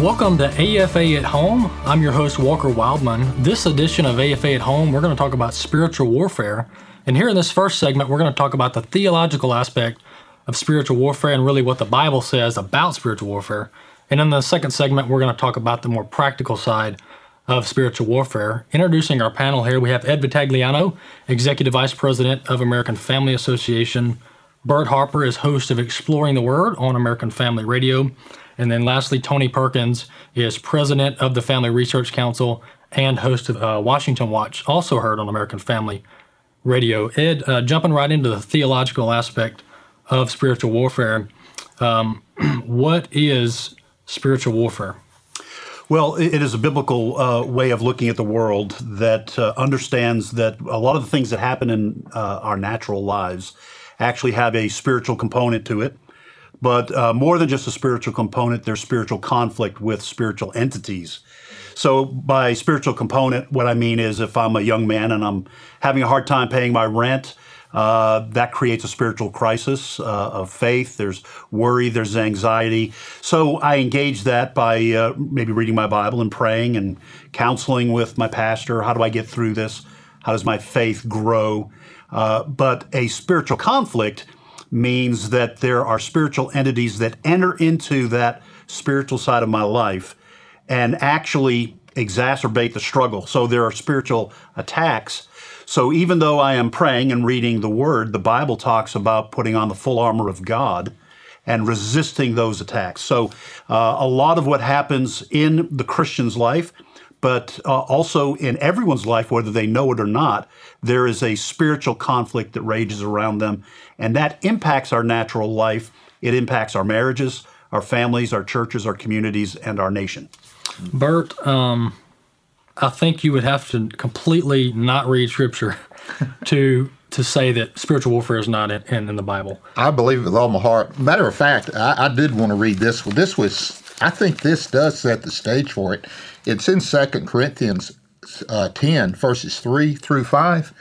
Welcome to AFA at Home. I'm your host, Walker Wildmon. This edition of AFA at Home, we're going to talk about spiritual warfare. And here in this first segment, we're going to talk about the theological aspect of spiritual warfare and really what the Bible says about spiritual warfare. And in the second segment, we're going to talk about the more practical side of spiritual warfare. Introducing our panel here, we have Ed Vitagliano, Executive Vice President of American Family Association. Bert Harper is host of Exploring the Word on American Family Radio. And then lastly, Tony Perkins is president of the Family Research Council and host of uh, Washington Watch, also heard on American Family Radio. Ed, uh, jumping right into the theological aspect of spiritual warfare, um, what is spiritual warfare? Well, it is a biblical uh, way of looking at the world that uh, understands that a lot of the things that happen in uh, our natural lives actually have a spiritual component to it. But uh, more than just a spiritual component, there's spiritual conflict with spiritual entities. So, by spiritual component, what I mean is if I'm a young man and I'm having a hard time paying my rent, uh, that creates a spiritual crisis uh, of faith. There's worry, there's anxiety. So I engage that by uh, maybe reading my Bible and praying and counseling with my pastor. How do I get through this? How does my faith grow? Uh, but a spiritual conflict means that there are spiritual entities that enter into that spiritual side of my life and actually exacerbate the struggle. So there are spiritual attacks. So even though I am praying and reading the word, the Bible talks about putting on the full armor of God and resisting those attacks. So uh, a lot of what happens in the Christian's life, but uh, also in everyone's life, whether they know it or not, there is a spiritual conflict that rages around them, and that impacts our natural life. It impacts our marriages, our families, our churches, our communities, and our nation. Bert, um, I think you would have to completely not read Scripture to to say that spiritual warfare is not in, in, in, the Bible. I believe it with all my heart. Matter of fact, I, I did want to read this. Well, this was, I think this does set the stage for it. It's in Second Corinthians uh, 10, verses 3 through 5.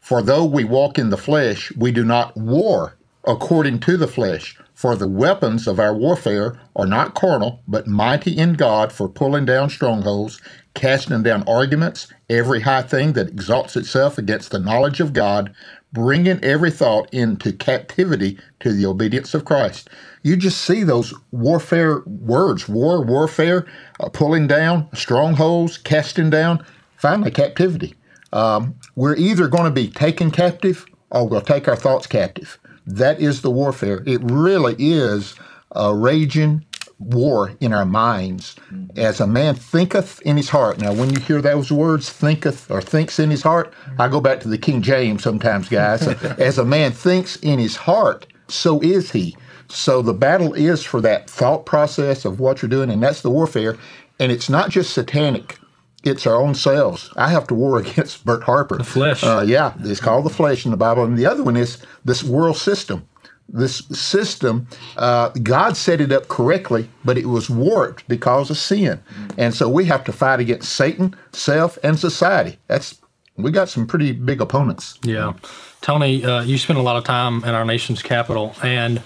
For though we walk in the flesh, we do not war according to the flesh. For the weapons of our warfare are not carnal, but mighty in God for pulling down strongholds, casting down arguments, every high thing that exalts itself against the knowledge of God, bringing every thought into captivity to the obedience of Christ. You just see those warfare words war, warfare, uh, pulling down, strongholds, casting down, finally, captivity. Um, we're either going to be taken captive or we'll take our thoughts captive. That is the warfare. It really is a raging war in our minds. As a man thinketh in his heart. Now, when you hear those words, thinketh or thinks in his heart, I go back to the King James sometimes, guys. As a man thinks in his heart, so is he. So the battle is for that thought process of what you're doing, and that's the warfare. And it's not just satanic it's our own selves. I have to war against Bert Harper. The flesh. Uh, yeah, it's called the flesh in the Bible. And the other one is this world system. This system, uh, God set it up correctly, but it was warped because of sin. And so we have to fight against Satan, self, and society. That's we got some pretty big opponents. Yeah, Tony, uh, you spend a lot of time in our nation's capital, and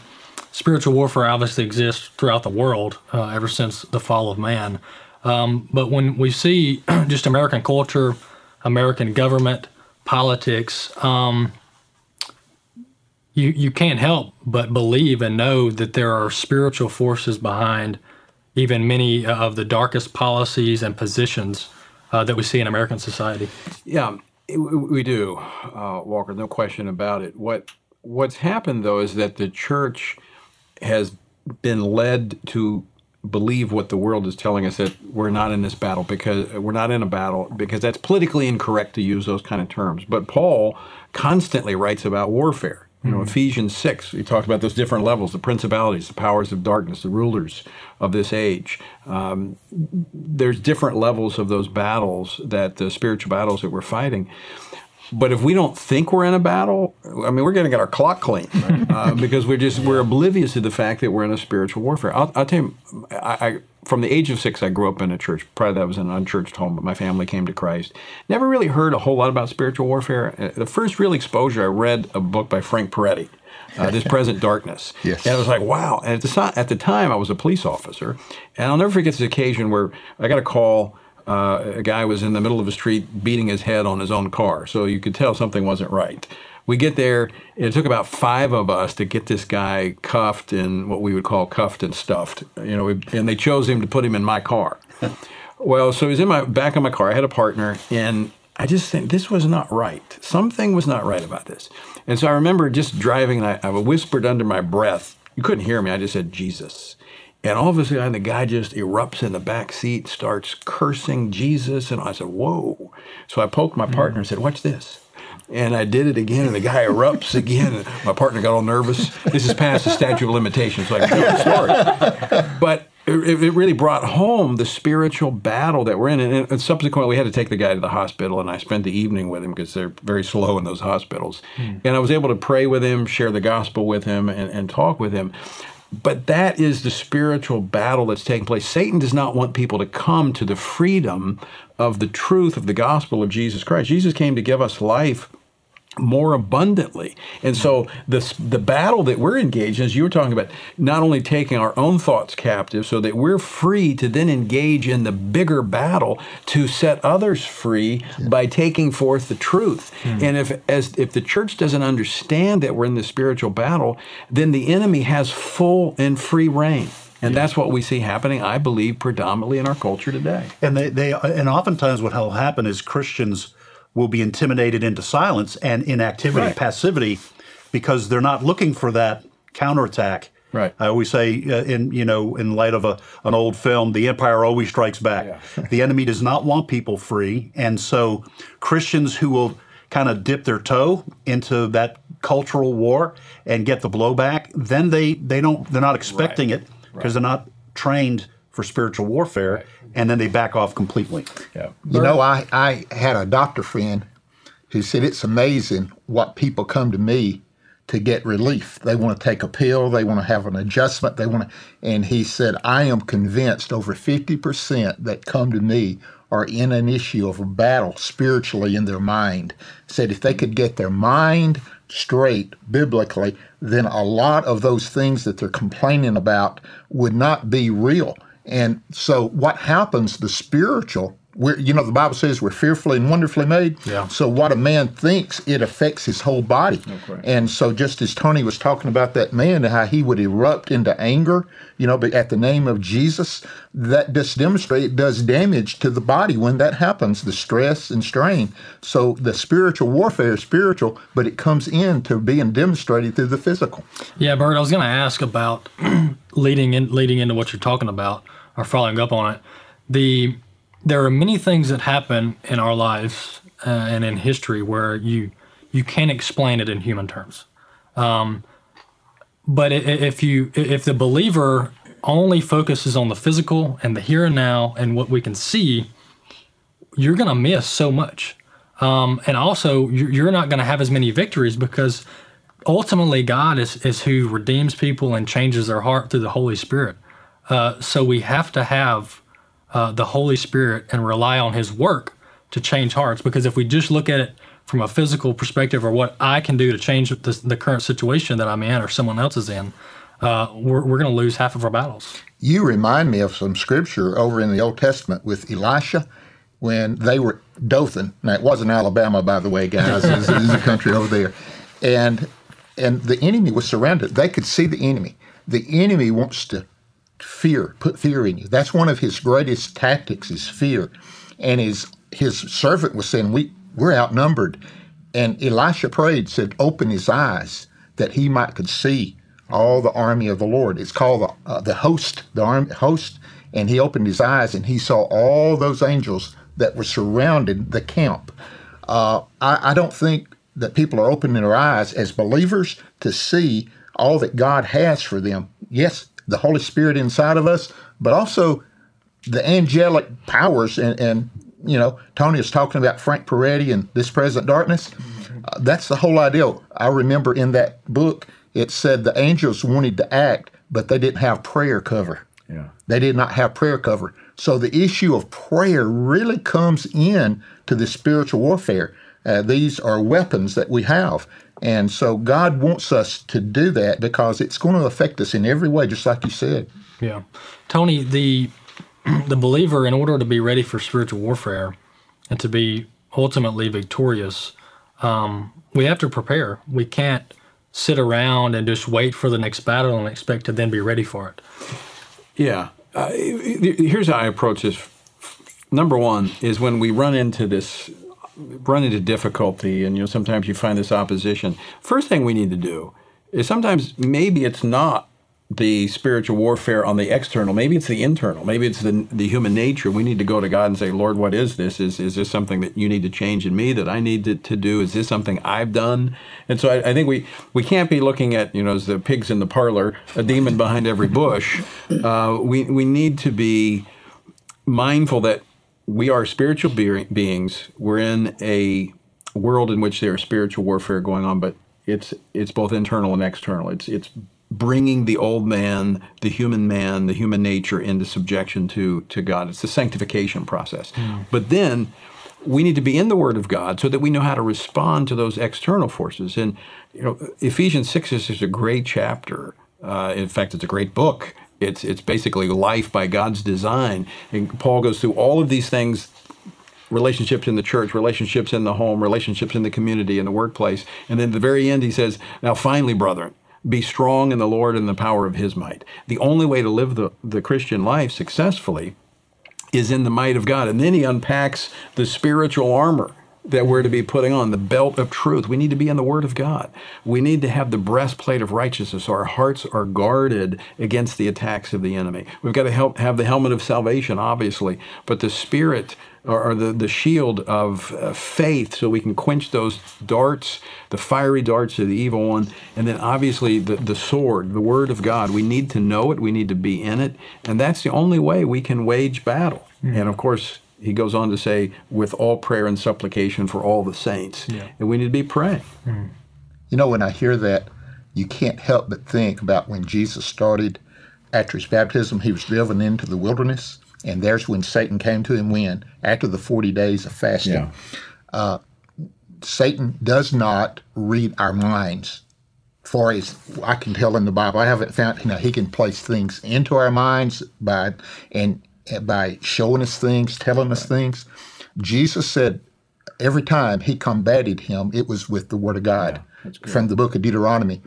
spiritual warfare obviously exists throughout the world uh, ever since the fall of man. Um, but when we see just American culture, American government, politics, um, you you can't help but believe and know that there are spiritual forces behind even many of the darkest policies and positions uh, that we see in American society. Yeah, we do, uh, Walker. No question about it. What what's happened though is that the church has been led to believe what the world is telling us that we're not in this battle because we're not in a battle because that's politically incorrect to use those kind of terms. But Paul constantly writes about warfare. You know, mm-hmm. Ephesians 6, he talked about those different levels the principalities, the powers of darkness, the rulers of this age. Um, there's different levels of those battles, that the spiritual battles that we're fighting. But if we don't think we're in a battle, I mean, we're going to get our clock clean uh, because we're just we're oblivious to the fact that we're in a spiritual warfare. I'll, I'll tell you, I, I, from the age of six, I grew up in a church. Probably that was an unchurched home, but my family came to Christ. Never really heard a whole lot about spiritual warfare. Uh, the first real exposure, I read a book by Frank Peretti. uh, this present darkness. Yes. And it was like, wow. And at the, at the time, I was a police officer. And I'll never forget this occasion where I got a call. Uh, a guy was in the middle of the street beating his head on his own car. So you could tell something wasn't right. We get there. It took about five of us to get this guy cuffed and what we would call cuffed and stuffed. You know, we, and they chose him to put him in my car. well, so he's in my back of my car. I had a partner, and I just think this was not right. Something was not right about this. And so I remember just driving, and I, I whispered under my breath. You couldn't hear me. I just said Jesus. And all of a sudden, the guy just erupts in the back seat, starts cursing Jesus. And I said, Whoa. So I poked my partner and mm. said, Watch this. And I did it again, and the guy erupts again. And my partner got all nervous. This is past the statute of limitations, so I can tell the story. But it, it really brought home the spiritual battle that we're in. And, and subsequently, we had to take the guy to the hospital, and I spent the evening with him because they're very slow in those hospitals. Hmm. And I was able to pray with him, share the gospel with him, and, and talk with him. But that is the spiritual battle that's taking place. Satan does not want people to come to the freedom of the truth of the gospel of Jesus Christ. Jesus came to give us life more abundantly. And so the the battle that we're engaged in, as you were talking about, not only taking our own thoughts captive so that we're free to then engage in the bigger battle to set others free by taking forth the truth. Hmm. And if as if the church doesn't understand that we're in the spiritual battle, then the enemy has full and free reign. And that's what we see happening, I believe, predominantly in our culture today. And they, they and oftentimes what will happen is Christians will be intimidated into silence and inactivity, Right. passivity, because they're not looking for that counterattack. Right. I always say, uh, in you know, in light of a, an old film, the empire always strikes back. the enemy does not want people free, and so Christians who will kind of dip their toe into that cultural war and get the blowback, then they they don't they're not expecting it because they're not trained for spiritual warfare, and then they back off completely. Yeah. You know, I, I had a doctor friend who said it's amazing what people come to me to get relief. They want to take a pill, they want to have an adjustment, they want to, and he said, I am convinced over 50% that come to me are in an issue of a battle spiritually in their mind. Said if they could get their mind straight biblically, then a lot of those things that they're complaining about would not be real. And so what happens, the spiritual, we're, you know, the Bible says we're fearfully and wonderfully made. Yeah. So what a man thinks, it affects his whole body. okay. and so just as Tony was talking about that man, and how he would erupt into anger, you know, but at the name of Jesus, that just demonstrates it does damage to the body when that happens, the stress and strain. So the spiritual warfare is spiritual, but it comes into being demonstrated through the physical. Yeah, Bert, I was going to ask about leading in leading into what you're talking about or following up on it. The there are many things that happen in our lives uh, and in history where you you can't explain it in human terms. Um, but if you if the believer only focuses on the physical and the here and now and what we can see, you're going to miss so much. Um, and also, you're not going to have as many victories because ultimately God is, is who redeems people and changes their heart through the Holy Spirit. Uh, so we have to have uh, the Holy Spirit and rely on His work to change hearts. Because if we just look at it from a physical perspective or what I can do to change the, the current situation that I'm in or someone else is in, uh, we're, we're going to lose half of our battles. You remind me of some scripture over in the Old Testament with Elisha when they were Dothan. Now it wasn't Alabama, by the way, guys. Is a country over there, and and the enemy was surrounded. They could see the enemy. The enemy wants to fear, put fear in you. That's one of his greatest tactics is fear. And his his servant was saying, "We we're outnumbered," and Elisha prayed, said, "Open his eyes that he might could see." all the army of the Lord. It's called the, uh, the host, the arm, host. And he opened his eyes and he saw all those angels that were surrounding the camp. Uh, I, I don't think that people are opening their eyes as believers to see all that God has for them. Yes, the Holy Spirit inside of us, but also the angelic powers. And, and you know, Tony is talking about Frank Peretti and this present darkness. Uh, that's the whole idea. I remember in that book, it said the angels wanted to act, but they didn't have prayer cover. Yeah. They did not have prayer cover. So the issue of prayer really comes in to the spiritual warfare. Uh, these are weapons that we have. And so God wants us to do that because it's going to affect us in every way, just like you said. Yeah. Tony, the the believer, in order to be ready for spiritual warfare and to be ultimately victorious, um, we have to prepare. We can't sit around and just wait for the next battle and expect to then be ready for it. Yeah. Uh, here's how I approach this. Number one is when we run into this, run into difficulty, and you know sometimes you find this opposition. First thing we need to do is sometimes maybe it's not the spiritual warfare on the external. Maybe it's the internal. Maybe it's the, the human nature. We need to go to God and say, Lord, what is this? Is, is this something that you need to change in me that I need to, to do? Is this something I've done? And so I, I, think we, we can't be looking at, you know, as the pigs in the parlor, a demon behind every bush. Uh, we, we need to be mindful that we are spiritual be- beings. We're in a world in which there is spiritual warfare going on, but it's it's both internal and external. It's it's bringing the old man, the human man, the human nature into subjection to, to God. It's the sanctification process. Mm. But then we need to be in the Word of God so that we know how to respond to those external forces. And you know, Ephesians six is, is a great chapter. Uh, in fact, it's a great book. It's it's basically life by God's design. And Paul goes through all of these things relationships in the church, relationships in the home, relationships in the community, in the workplace. And then at the very end, he says, Now finally, brethren, be strong in the Lord and the power of his might. The only way to live the, the Christian life successfully is in the might of God. And then he unpacks the spiritual armor that we're to be putting on, the belt of truth. We need to be in the Word of God. We need to have the breastplate of righteousness so our hearts are guarded against the attacks of the enemy. We've got to help have the helmet of salvation, obviously, but the Spirit or, the, the shield of uh, faith so we can quench those darts, the fiery darts of the evil one. And then obviously the, the sword, the word of God. We need to know it, we need to be in it. And that's the only way we can wage battle. Mm-hmm. And of course, he goes on to say, with all prayer and supplication for all the saints. Yeah. And we need to be praying. Mm-hmm. You know, when I hear that, you can't help but think about when Jesus started after his baptism, he was driven into the wilderness and there's when Satan came to him when? After the 40 days of fasting. Yeah. Uh, Satan does not read our minds. Far as I can tell in the Bible, I haven't found, you know, he can place things into our minds by and by showing us things, telling us things. Jesus said every time he combated him, it was with the word of God yeah, from the book of Deuteronomy.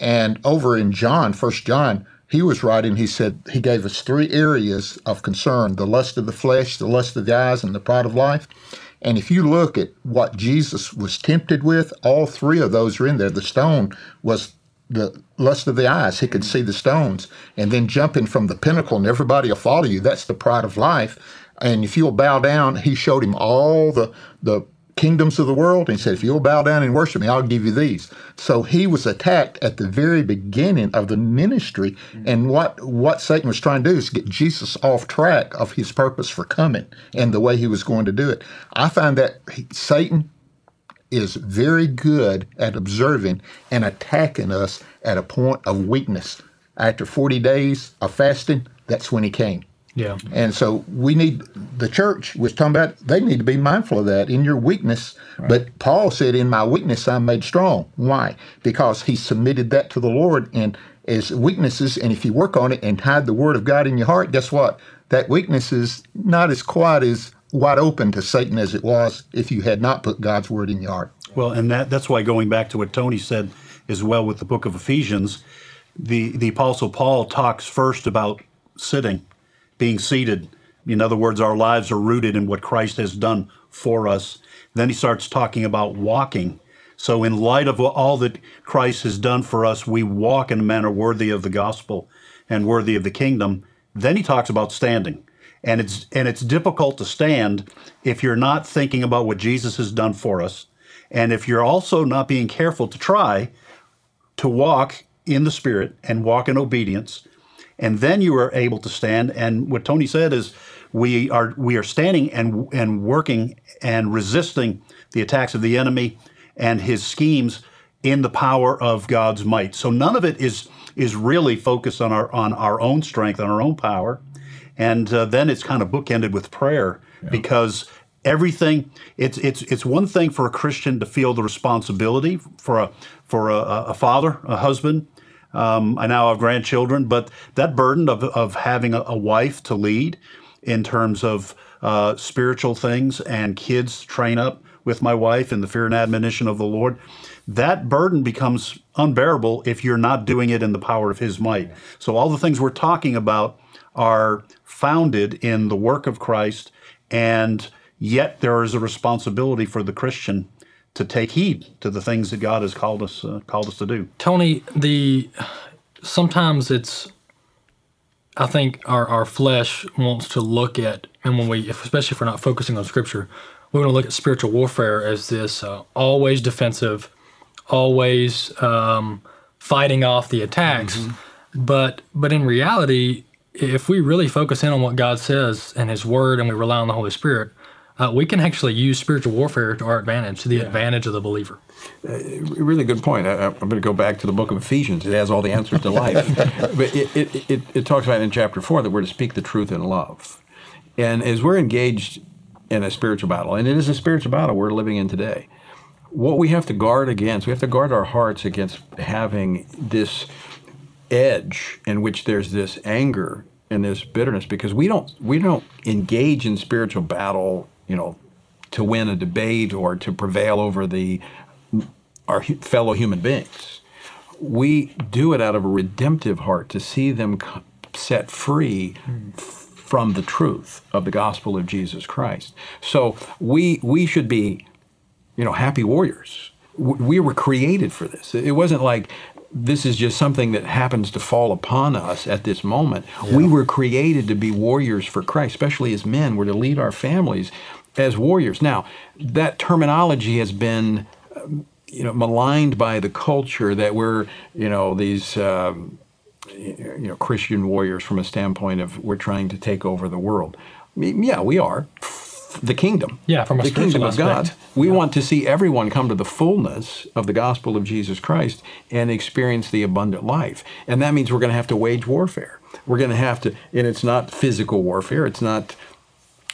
And over in John, First John, he was writing, he said, he gave us three areas of concern the lust of the flesh, the lust of the eyes, and the pride of life. And if you look at what Jesus was tempted with, all three of those are in there. The stone was the lust of the eyes. He could see the stones. And then jumping from the pinnacle and everybody will follow you, that's the pride of life. And if you'll bow down, he showed him all the, the kingdoms of the world. And he said, If you'll bow down and worship me, I'll give you these. So he was attacked at the very beginning of the ministry. Mm-hmm. And what, what Satan was trying to do is get Jesus off track of his purpose for coming and the way he was going to do it. I find that Satan is very good at observing and attacking us at a point of weakness. After 40 days of fasting, that's when he came. Yeah. And so we need the church was talking about they need to be mindful of that in your weakness. Right. But Paul said, In my weakness I'm made strong. Why? Because he submitted that to the Lord and as weaknesses, and if you work on it and hide the word of God in your heart, guess what? That weakness is not as quiet as wide open to Satan as it was if you had not put God's word in your heart. Well, and that that's why going back to what Tony said as well with the book of Ephesians, the, the apostle Paul talks first about sitting being seated. In other words, our lives are rooted in what Christ has done for us. Then he starts talking about walking. So, in light of all that Christ has done for us, we walk in a manner worthy of the gospel and worthy of the kingdom. Then he talks about standing. And it's, and it's difficult to stand if you're not thinking about what Jesus has done for us. And if you're also not being careful to try to walk in the Spirit and walk in obedience and then you are able to stand. And what Tony said is, we are we are standing and and working and resisting the attacks of the enemy and his schemes in the power of God's might. So none of it is is really focused on our on our own strength, on our own power, and uh, then it's kind of bookended with prayer yeah. because everything. It's it's it's one thing for a Christian to feel the responsibility for a for a, a father, a husband. Um, I now have grandchildren, but that burden of of having a, a wife to lead in terms of uh, spiritual things and kids train up with my wife in the fear and admonition of the Lord, that burden becomes unbearable if you're not doing it in the power of His might. So all the things we're talking about are founded in the work of Christ, and yet there is a responsibility for the Christian to take heed to the things that God has called us uh, called us to do. Tony, the sometimes it's I think our, our flesh wants to look at, and when we, especially if we're not focusing on scripture, we want to look at spiritual warfare as this uh, always defensive, always um, fighting off the attacks. Mm-hmm. But but in reality, if we really focus in on what God says and His Word, and we rely on the Holy Spirit, uh, we can actually use spiritual warfare to our advantage, to the yeah. advantage of the believer. Uh, really good point. I, am going to go back to the book of Ephesians. It has all the answers to life. but it, it, it, it talks about in chapter 4 that we're to speak the truth in love. And as we're engaged in a spiritual battle, and it is a spiritual battle we're living in today, what we have to guard against, we have to guard our hearts against having this edge in which there's this anger and this bitterness because we don't we don't engage in spiritual battle you know, to win a debate or to prevail over the our fellow human beings. We do it out of a redemptive heart to see them set free from the truth of the gospel of Jesus Christ. So we we should be, you know, happy warriors. We were created for this. It wasn't like this is just something that happens to fall upon us at this moment. Yeah. We were created to be warriors for Christ, especially as men. We're to lead our families as warriors. Now, that terminology has been, you know, maligned by the culture that we're, you know, these. Um, you know, Christian warriors from a standpoint of we're trying to take over the world. Yeah, we are the kingdom. Yeah, from the kingdom of aspect. God. We yeah. want to see everyone come to the fullness of the gospel of Jesus Christ and experience the abundant life. And that means we're going to have to wage warfare. We're going to have to, and it's not physical warfare. It's not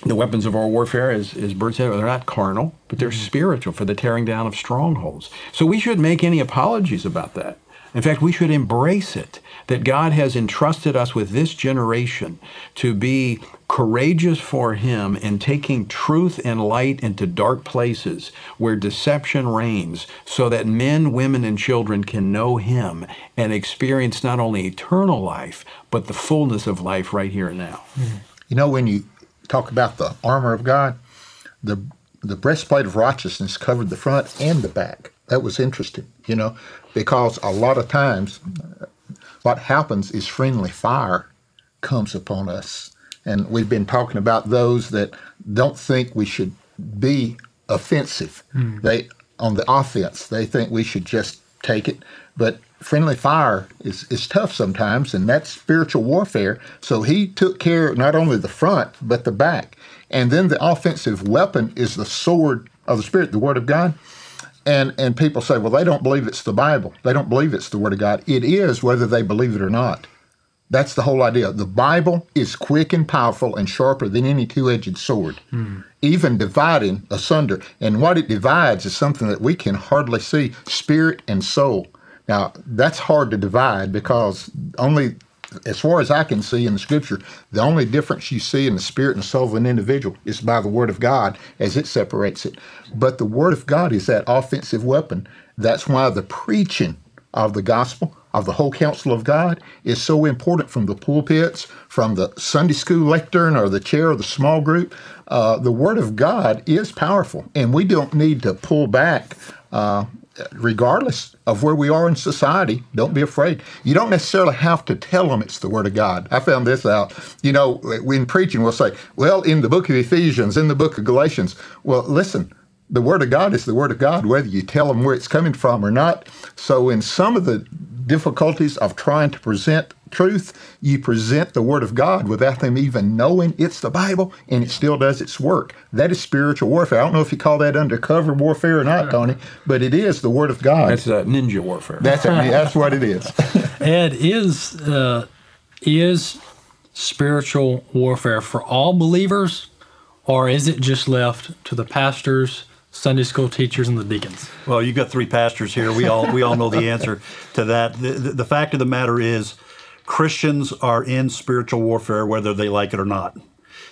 the weapons of our warfare, as, as Bert said, they're not carnal, but they're mm-hmm. spiritual for the tearing down of strongholds. So we shouldn't make any apologies about that. In fact, we should embrace it that God has entrusted us with this generation to be courageous for Him in taking truth and light into dark places where deception reigns so that men, women, and children can know Him and experience not only eternal life, but the fullness of life right here and now. Mm-hmm. You know, when you talk about the armor of God, the the breastplate of righteousness covered the front and the back. That was interesting, you know, because a lot of times what happens is friendly fire comes upon us. And we've been talking about those that don't think we should be offensive. Mm. They on the offense, they think we should just take it. But friendly fire is, is tough sometimes, and that's spiritual warfare. So he took care not only the front, but the back. And then the offensive weapon is the sword of the Spirit, the Word of God. And, and people say, well, they don't believe it's the Bible. They don't believe it's the Word of God. It is, whether they believe it or not. That's the whole idea. The Bible is quick and powerful and sharper than any two edged sword, even dividing asunder. And what it divides is something that we can hardly see spirit and soul. Now, that's hard to divide because only, as far as I can see in the scripture, the only difference you see in the spirit and soul of an individual is by the word of God as it separates it. But the word of God is that offensive weapon. That's why the preaching of the gospel, of the whole counsel of God, is so important from the pulpits, from the Sunday school lectern or the chair of the small group. Uh, the Word of God is powerful, and we don't need to pull back uh, regardless of where we are in society, don't be afraid. You don't necessarily have to tell them it's the Word of God. I found this out. You know, when preaching, we'll say, well, in the book of Ephesians, in the book of Galatians. Well, listen, the Word of God is the Word of God, whether you tell them where it's coming from or not. So, in some of the difficulties of trying to present truth, you present the Word of God without them even knowing it's the Bible, and it still does its work. That is spiritual warfare. I don't know if you call that undercover warfare or not, Tony, but it is the Word of God. That's uh, ninja warfare. That's that's what it is. and is uh, is spiritual warfare for all believers, or is it just left to the pastors, Sunday school teachers, and the deacons? Well, you've got three pastors here. We all we all know the answer to that. The, the, the fact of the matter is, Christians are in spiritual warfare whether they like it or not.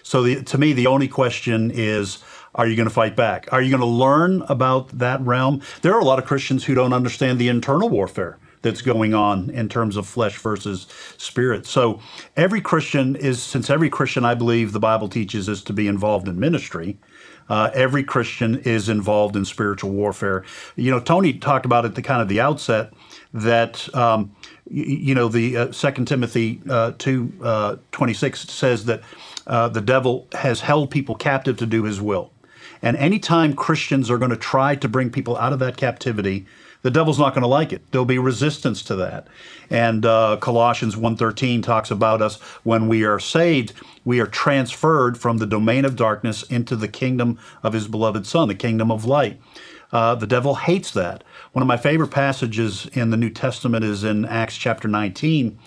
So the, to me, the only question is. Are you going to fight back? Are you going to learn about that realm? There are a lot of Christians who don't understand the internal warfare that's going on in terms of flesh versus spirit. So every Christian is, since every Christian, I believe the Bible teaches is to be involved in ministry. Uh, every Christian is involved in spiritual warfare. You know, Tony talked about at the kind of the outset that um, you, you, know the uh, Second Timothy uh, two uh, twenty six says that uh, the devil has held people captive to do his will. And anytime Christians are going to try to bring people out of that captivity, the devil's not going to like it. There'll be resistance to that. And uh, Colossians 1.13 talks about us when we are saved, we are transferred from the domain of darkness into the kingdom of his beloved Son, the kingdom of light. Uh, the devil hates that. One of my favorite passages in the New Testament is in Acts chapter 19,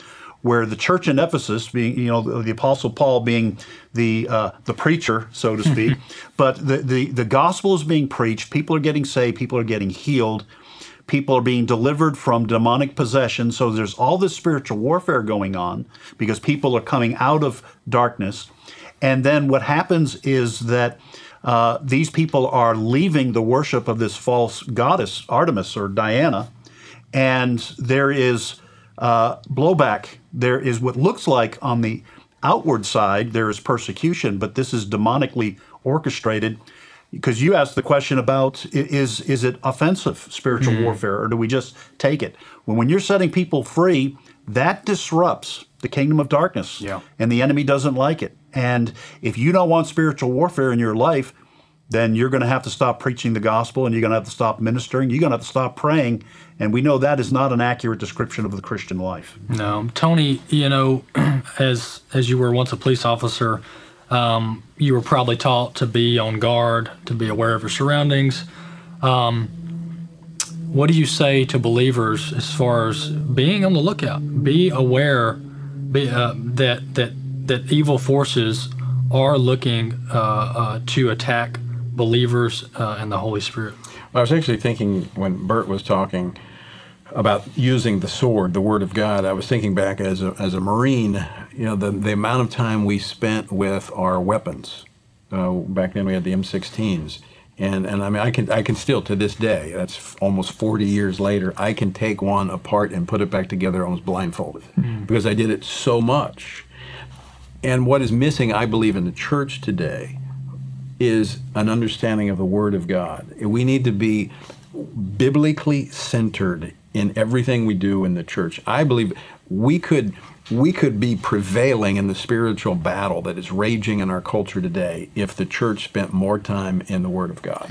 where the church in Ephesus, being you know the, the apostle Paul being the uh, the preacher, so to speak, but the, the the gospel is being preached, people are getting saved, people are getting healed, people are being delivered from demonic possession. So there's all this spiritual warfare going on because people are coming out of darkness, and then what happens is that. Uh, these people are leaving the worship of this false goddess, Artemis or Diana, and there is uh, blowback. There is what looks like on the outward side there is persecution, but this is demonically orchestrated. Because you asked the question about is is it offensive spiritual mm-hmm. warfare or do we just take it? When when you're setting people free, that disrupts the kingdom of darkness, yeah. and the enemy doesn't like it. And if you don't want spiritual warfare in your life, then you're going to have to stop preaching the gospel and you're going to have to stop ministering. You're going to have to stop praying. And we know that is not an accurate description of the Christian life. No. Tony, you know, as, as you were once a police officer, um, you were probably taught to be on guard, to be aware of your surroundings. Um, what do you say to believers as far as being on the lookout? Be aware be, uh, that, that, that evil forces are looking uh, uh, to attack believers uh, and the Holy Spirit. Well, I was actually thinking when Bert was talking about using the sword, the Word of God. I was thinking back as a as a Marine, you know, the the amount of time we spent with our weapons. Uh, back then, we had the M16s. And, and I mean I can I can still to this day that's almost 40 years later I can take one apart and put it back together almost blindfolded mm. because I did it so much. And what is missing I believe in the church today is an understanding of the Word of God. We need to be biblically centered in everything we do in the church. I believe we could we could be prevailing in the spiritual battle that is raging in our culture today if the church spent more time in the Word of God.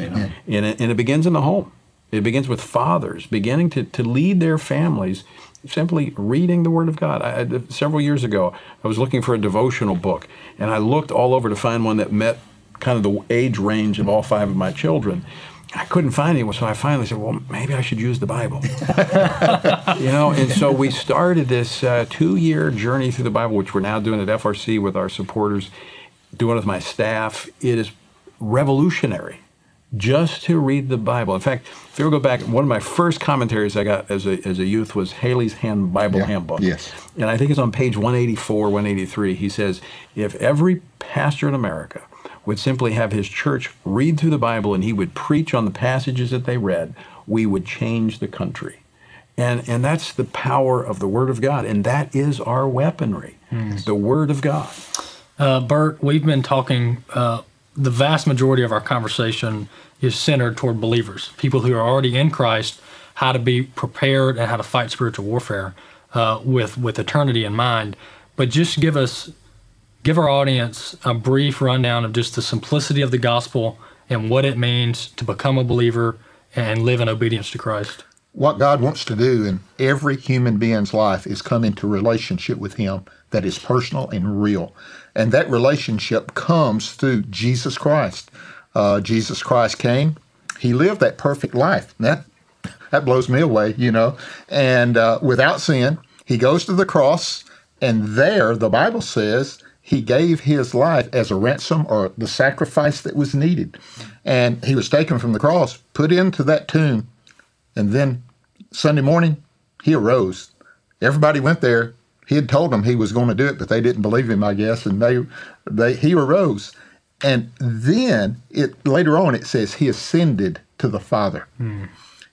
And, it, and it begins in the home. It begins with fathers beginning to, to lead their families simply reading the Word of God. I, several years ago, I was looking for a devotional book, and I looked all over to find one that met kind of the age range of all five of my children. I couldn't find anyone, so I finally said, "Well, maybe I should use the Bible." you know, and so we started this uh, two-year journey through the Bible, which we're now doing at FRC with our supporters, doing it with my staff. It is revolutionary just to read the Bible. In fact, if you ever go back, one of my first commentaries I got as a, as a youth was Halley's Hand Bible yeah, Handbook. Yes. And I think it's on page 184, 183. He says, if every pastor in America would simply have his church read through the Bible and he would preach on the passages that they read, we would change the country. And, and that's the power of the Word of God. And that is our weaponry, mm. the Word of God. Uh, Bert, we've been talking, uh, the vast majority of our conversation is centered toward believers, people who are already in Christ, how to be prepared and how to fight spiritual warfare uh, with, with eternity in mind. But just give us give our audience a brief rundown of just the simplicity of the gospel and what it means to become a believer and live in obedience to Christ. What God wants to do in every human being's life is come into relationship with Him that is personal and real. And that relationship comes through Jesus Christ. Uh, Jesus Christ came, He lived that perfect life. That, that blows me away, you know. And uh, without sin, He goes to the cross, and there, the Bible says, he gave his life as a ransom or the sacrifice that was needed. And he was taken from the cross, put into that tomb, and then Sunday morning, he arose. Everybody went there. He had told them he was going to do it, but they didn't believe him, I guess, and they, they he arose. And then it later on it says he ascended to the Father. Hmm.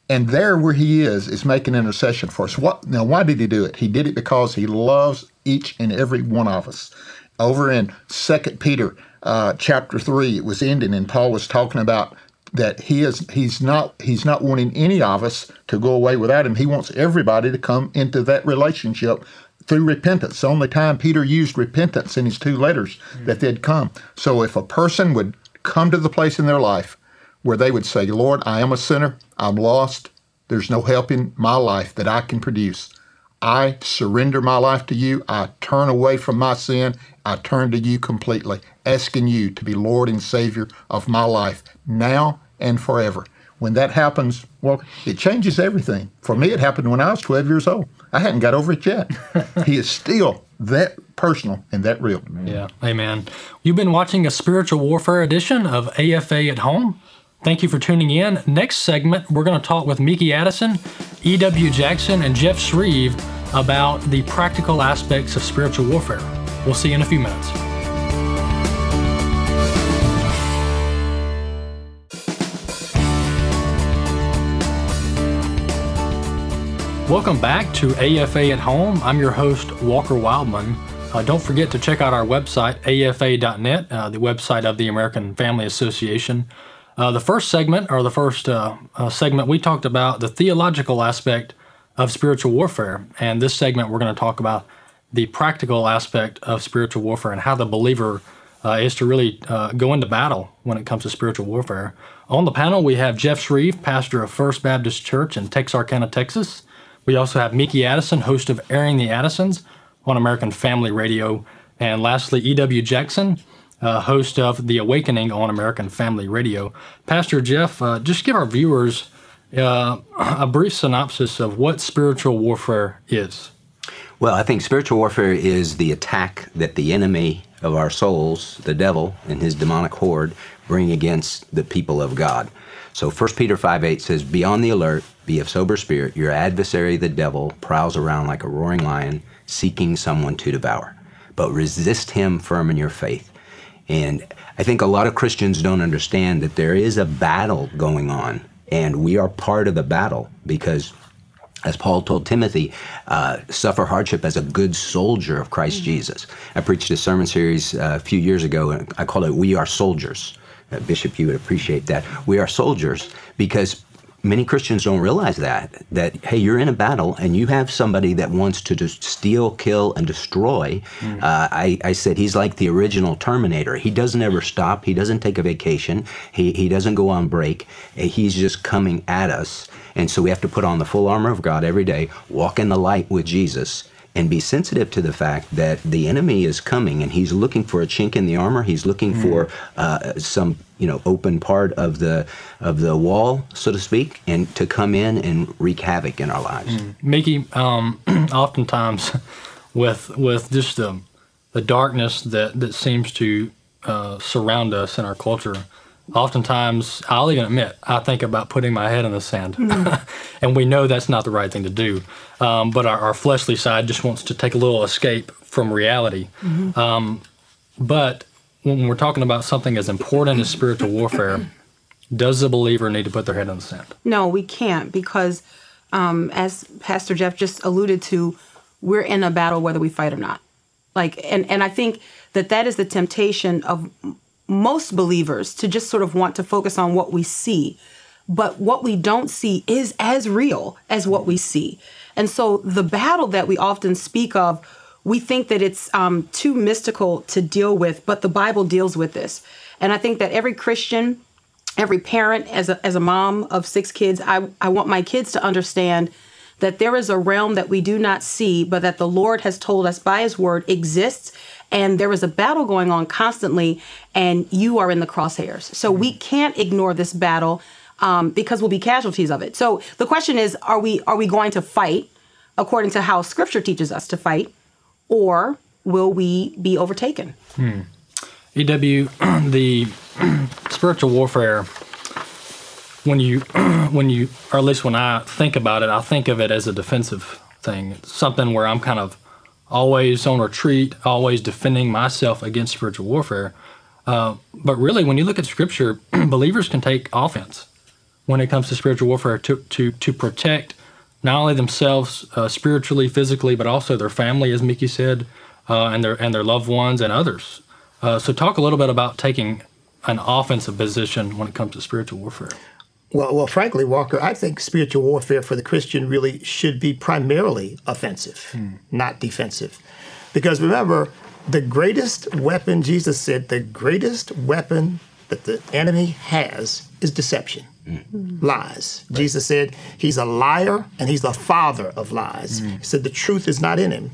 And there where he is is making intercession for us. What now why did he do it? He did it because he loves each and every one of us. Over in Second Peter uh, chapter three, it was ending, and Paul was talking about that he is he's not he's not wanting any of us to go away without him. He wants everybody to come into that relationship through repentance. The only time Peter used repentance in his two letters that they'd come. So if a person would come to the place in their life where they would say, Lord, I am a sinner, I'm lost, there's no help in my life that I can produce. I surrender my life to you. I turn away from my sin. I turn to you completely, asking you to be Lord and Savior of my life now and forever. When that happens, well, it changes everything. For me, it happened when I was 12 years old. I hadn't got over it yet. he is still that personal and that real. Yeah, amen. You've been watching a spiritual warfare edition of AFA at Home. Thank you for tuning in. Next segment, we're going to talk with Meeke Addison, E.W. Jackson, and Jeff Schreve about the practical aspects of spiritual warfare. We'll see you in a few minutes. Welcome back to AFA at Home. I'm your host, Walker Wildmon. Uh, don't forget to check out our website, afa.net, uh, the website of the American Family Association. Uh, the first segment, or the first uh, uh, segment, we talked about the theological aspect of spiritual warfare. And this segment, we're going to talk about the practical aspect of spiritual warfare and how the believer uh, is to really uh, go into battle when it comes to spiritual warfare. On the panel, we have Jeff Schreve, pastor of First Baptist Church in Texarkana, Texas. We also have Meeke Addison, host of Airing the Addisons on American Family Radio. And lastly, E.W. Jackson, uh, host of The Awakening on American Family Radio. Pastor Jeff, uh, just give our viewers uh, a brief synopsis of what spiritual warfare is. Well, I think spiritual warfare is the attack that the enemy of our souls, the devil and his demonic horde, bring against the people of God. So 1 Peter 5 8 says, Be on the alert, be of sober spirit. Your adversary, the devil, prowls around like a roaring lion, seeking someone to devour. But resist him firm in your faith. And I think a lot of Christians don't understand that there is a battle going on, and we are part of the battle because as Paul told Timothy, uh, suffer hardship as a good soldier of Christ Jesus. I preached a sermon series uh, a few years ago, and I called it We Are Soldiers. Uh, Bishop, you would appreciate that. We are soldiers because many Christians don't realize that, that, hey, you're in a battle and you have somebody that wants to just steal, kill, and destroy. Uh, I, I said he's like the original Terminator. He doesn't ever stop. He doesn't take a vacation. He, he doesn't go on break. Uh, He's just coming at us. And so we have to put on the full armor of God every day, walk in the light with Jesus, and be sensitive to the fact that the enemy is coming and he's looking for a chink in the armor. He's looking for uh, some you know open part of the of the wall, so to speak, and to come in and wreak havoc in our lives. Meeke, um, oftentimes with with just the the darkness that that seems to uh, surround us in our culture, oftentimes I'll even admit I think about putting my head in the sand, and we know that's not the right thing to do. Um, but our, our fleshly side just wants to take a little escape from reality. Um, but when we're talking about something as important as spiritual warfare, does the believer need to put their head in the sand? No, we can't because, um, as Pastor Jeff just alluded to, we're in a battle whether we fight or not. Like, and and I think that that is the temptation of most believers to just sort of want to focus on what we see, but what we don't see is as real as what we see. And so the battle that we often speak of, we think that it's um, too mystical to deal with, but the Bible deals with this. And I think that every Christian every parent as a, as a mom of six kids I, I want my kids to understand that there is a realm that we do not see but that the lord has told us by his word exists and there is a battle going on constantly and you are in the crosshairs so we can't ignore this battle um, because we'll be casualties of it so the question is are we are we going to fight according to how scripture teaches us to fight or will we be overtaken? EW, the spiritual warfare. When you, when you, or at least when I think about it, I think of it as a defensive thing. It's something where I'm kind of always on retreat, always defending myself against spiritual warfare. Uh, but really, when you look at Scripture, believers can take offense when it comes to spiritual warfare to to to protect not only themselves uh, spiritually, physically, but also their family, as Meeke said, uh, and their and their loved ones and others. Uh, so, talk a little bit about taking an offensive position when it comes to spiritual warfare. Well, well, frankly, Walker, I think spiritual warfare for the Christian really should be primarily offensive, hmm. not defensive. Because remember, the greatest weapon, Jesus said, the greatest weapon that the enemy has is deception, hmm. lies. Jesus said he's a liar and he's the father of lies. Hmm. He said the truth is not in him.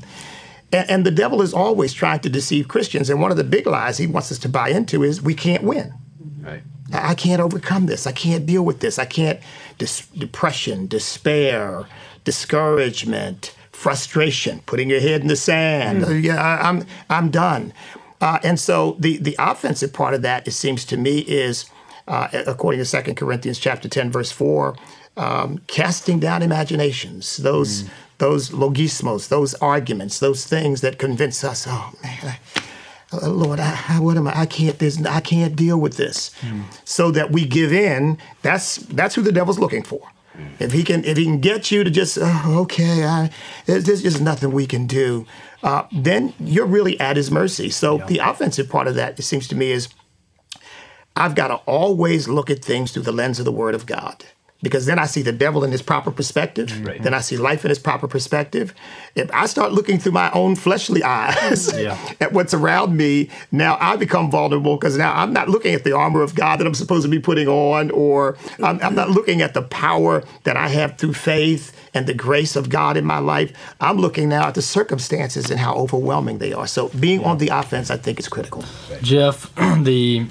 And, and the devil is always trying to deceive Christians. And one of the big lies he wants us to buy into is we can't win. Right. I can't overcome this. I can't deal with this. I can't. Dis- depression, despair, discouragement, frustration, putting your head in the sand. Uh, Yeah, I, I'm I'm done. Uh, and so the the offensive part of that, it seems to me, is uh, according to Second Corinthians chapter ten, verse four, um, casting down imaginations, those those logismos, those arguments, those things that convince us. Oh man. I, Uh, Lord, I, I, what am I? I can't. There's, I can't deal with this. Hmm. So that we give in. That's that's who the devil's looking for. Hmm. If he can, if he can get you to just, oh, okay, I, there's, there's just nothing we can do. Uh, then you're really at his mercy. So the offensive part of that, it seems to me, is I've got to always look at things through the lens of the Word of God. Because then I see the devil in his proper perspective. Mm-hmm. Then I see life in his proper perspective. If I start looking through my own fleshly eyes Yeah. at what's around me, now I become vulnerable because now I'm not looking at the armor of God that I'm supposed to be putting on, or I'm, I'm not looking at the power that I have through faith and the grace of God in my life. I'm looking now at the circumstances and how overwhelming they are. So being on the offense, I think, is critical. Jeff, the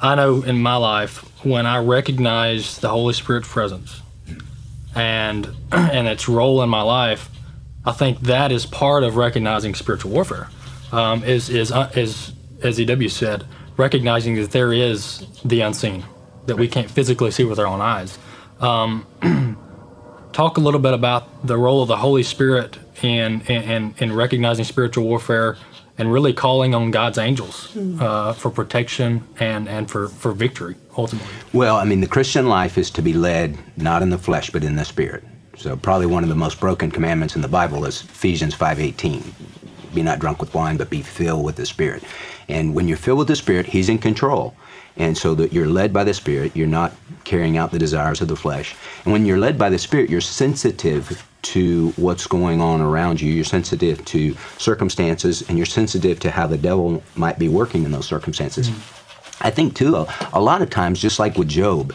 I know in my life when I recognize the Holy Spirit's presence and and its role in my life, I think that is part of recognizing spiritual warfare. Um, is is uh, is as EW said, recognizing that there is the unseen that we can't physically see with our own eyes. Um, talk a little bit about the role of the Holy Spirit in in, in recognizing spiritual warfare and really calling on God's angels uh, for protection and, and for, for victory ultimately. Well, I mean, the Christian life is to be led not in the flesh but in the spirit. So probably one of the most broken commandments in the Bible is Ephesians 5:18. Be not drunk with wine, but be filled with the Spirit. And when you're filled with the Spirit, He's in control. And so that you're led by the Spirit, you're not carrying out the desires of the flesh. And when you're led by the Spirit, you're sensitive to what's going on around you. You're sensitive to circumstances, and you're sensitive to how the devil might be working in those circumstances. Mm. I think too, a, a lot of times, just like with Job,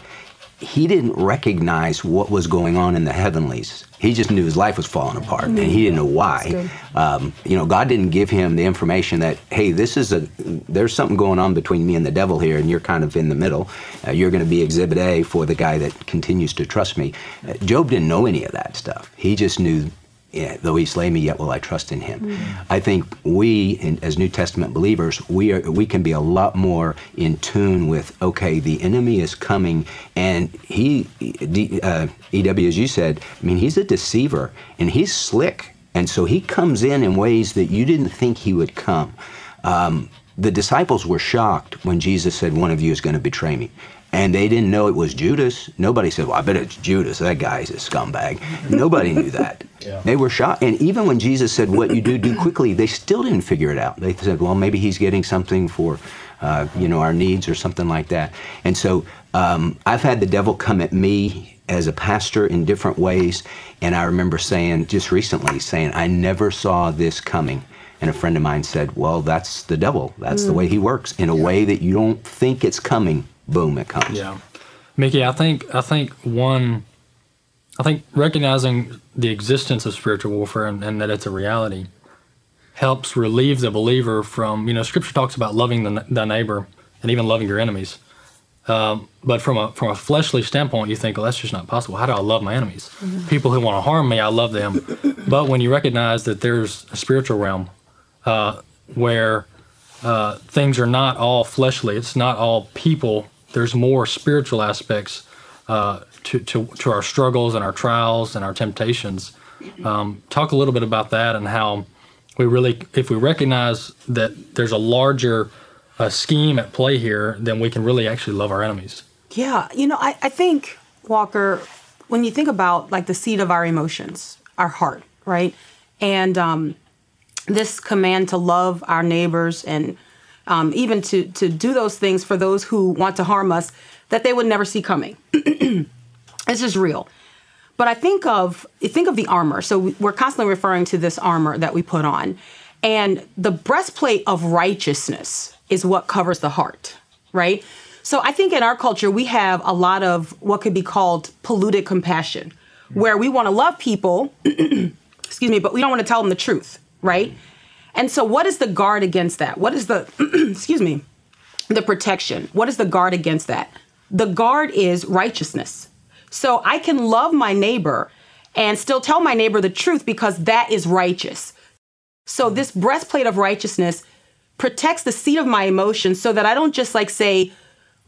he didn't recognize what was going on in the heavenlies. He just knew his life was falling apart, and he didn't know why. Um, you know, God didn't give him the information that, hey, this is a, there's something going on between me and the devil here, and you're kind of in the middle. Uh, you're going to be Exhibit A for the guy that continues to trust me. Uh, Job didn't know any of that stuff. He just knew though he slay me, yet will I trust in him. I think we, in, as New Testament believers, we are we can be a lot more in tune with. Okay, the enemy is coming, and he, uh, EW, as you said, I mean, he's a deceiver, and he's slick, and so he comes in in ways that you didn't think he would come. Um, the disciples were shocked when Jesus said, "One of you is going to betray me." And they didn't know it was Judas. Nobody said, Well, I bet it's Judas. That guy's a scumbag. Nobody knew that. They were shocked. And even when Jesus said, What you do, do quickly, they still didn't figure it out. They said, Well, maybe he's getting something for, uh, you know, our needs or something like that. And so um, I've had the devil come at me as a pastor in different ways. And I remember saying, just recently, saying, I never saw this coming. And a friend of mine said, Well, that's the devil. That's the way he works in a way that you don't think it's coming. Boom, it comes. Yeah, Meeke, I think I think one, I think recognizing the existence of spiritual warfare and, and that it's a reality helps relieve the believer from you know Scripture talks about loving the, the neighbor and even loving your enemies. Um, but from a from a fleshly standpoint, you think, well, that's just not possible. How do I love my enemies? People who want to harm me, I love them. but when you recognize that there's a spiritual realm uh, where uh, things are not all fleshly. It's not all people. There's more spiritual aspects uh, to, to to our struggles and our trials and our temptations. Um, talk a little bit about that and how we really, if we recognize that there's a larger uh, scheme at play here, then we can really actually love our enemies. Yeah, you know, I, I think, Walker, when you think about like the seat of our emotions, our heart, right? And um, this command to love our neighbors and um, even to, to do those things for those who want to harm us that they would never see coming. it's just real. But I think of think of the armor. So we're constantly referring to this armor that we put on. And the breastplate of righteousness is what covers the heart, right? So I think in our culture we have a lot of what could be called polluted compassion, where we want to love people, excuse me, but we don't want to tell them the truth, right? And so what is the guard against that? What is the excuse me, the protection? What is the guard against that? The guard is righteousness. So I can love my neighbor and still tell my neighbor the truth because that is righteous. So this breastplate of righteousness protects the seat of my emotions so that I don't just like say,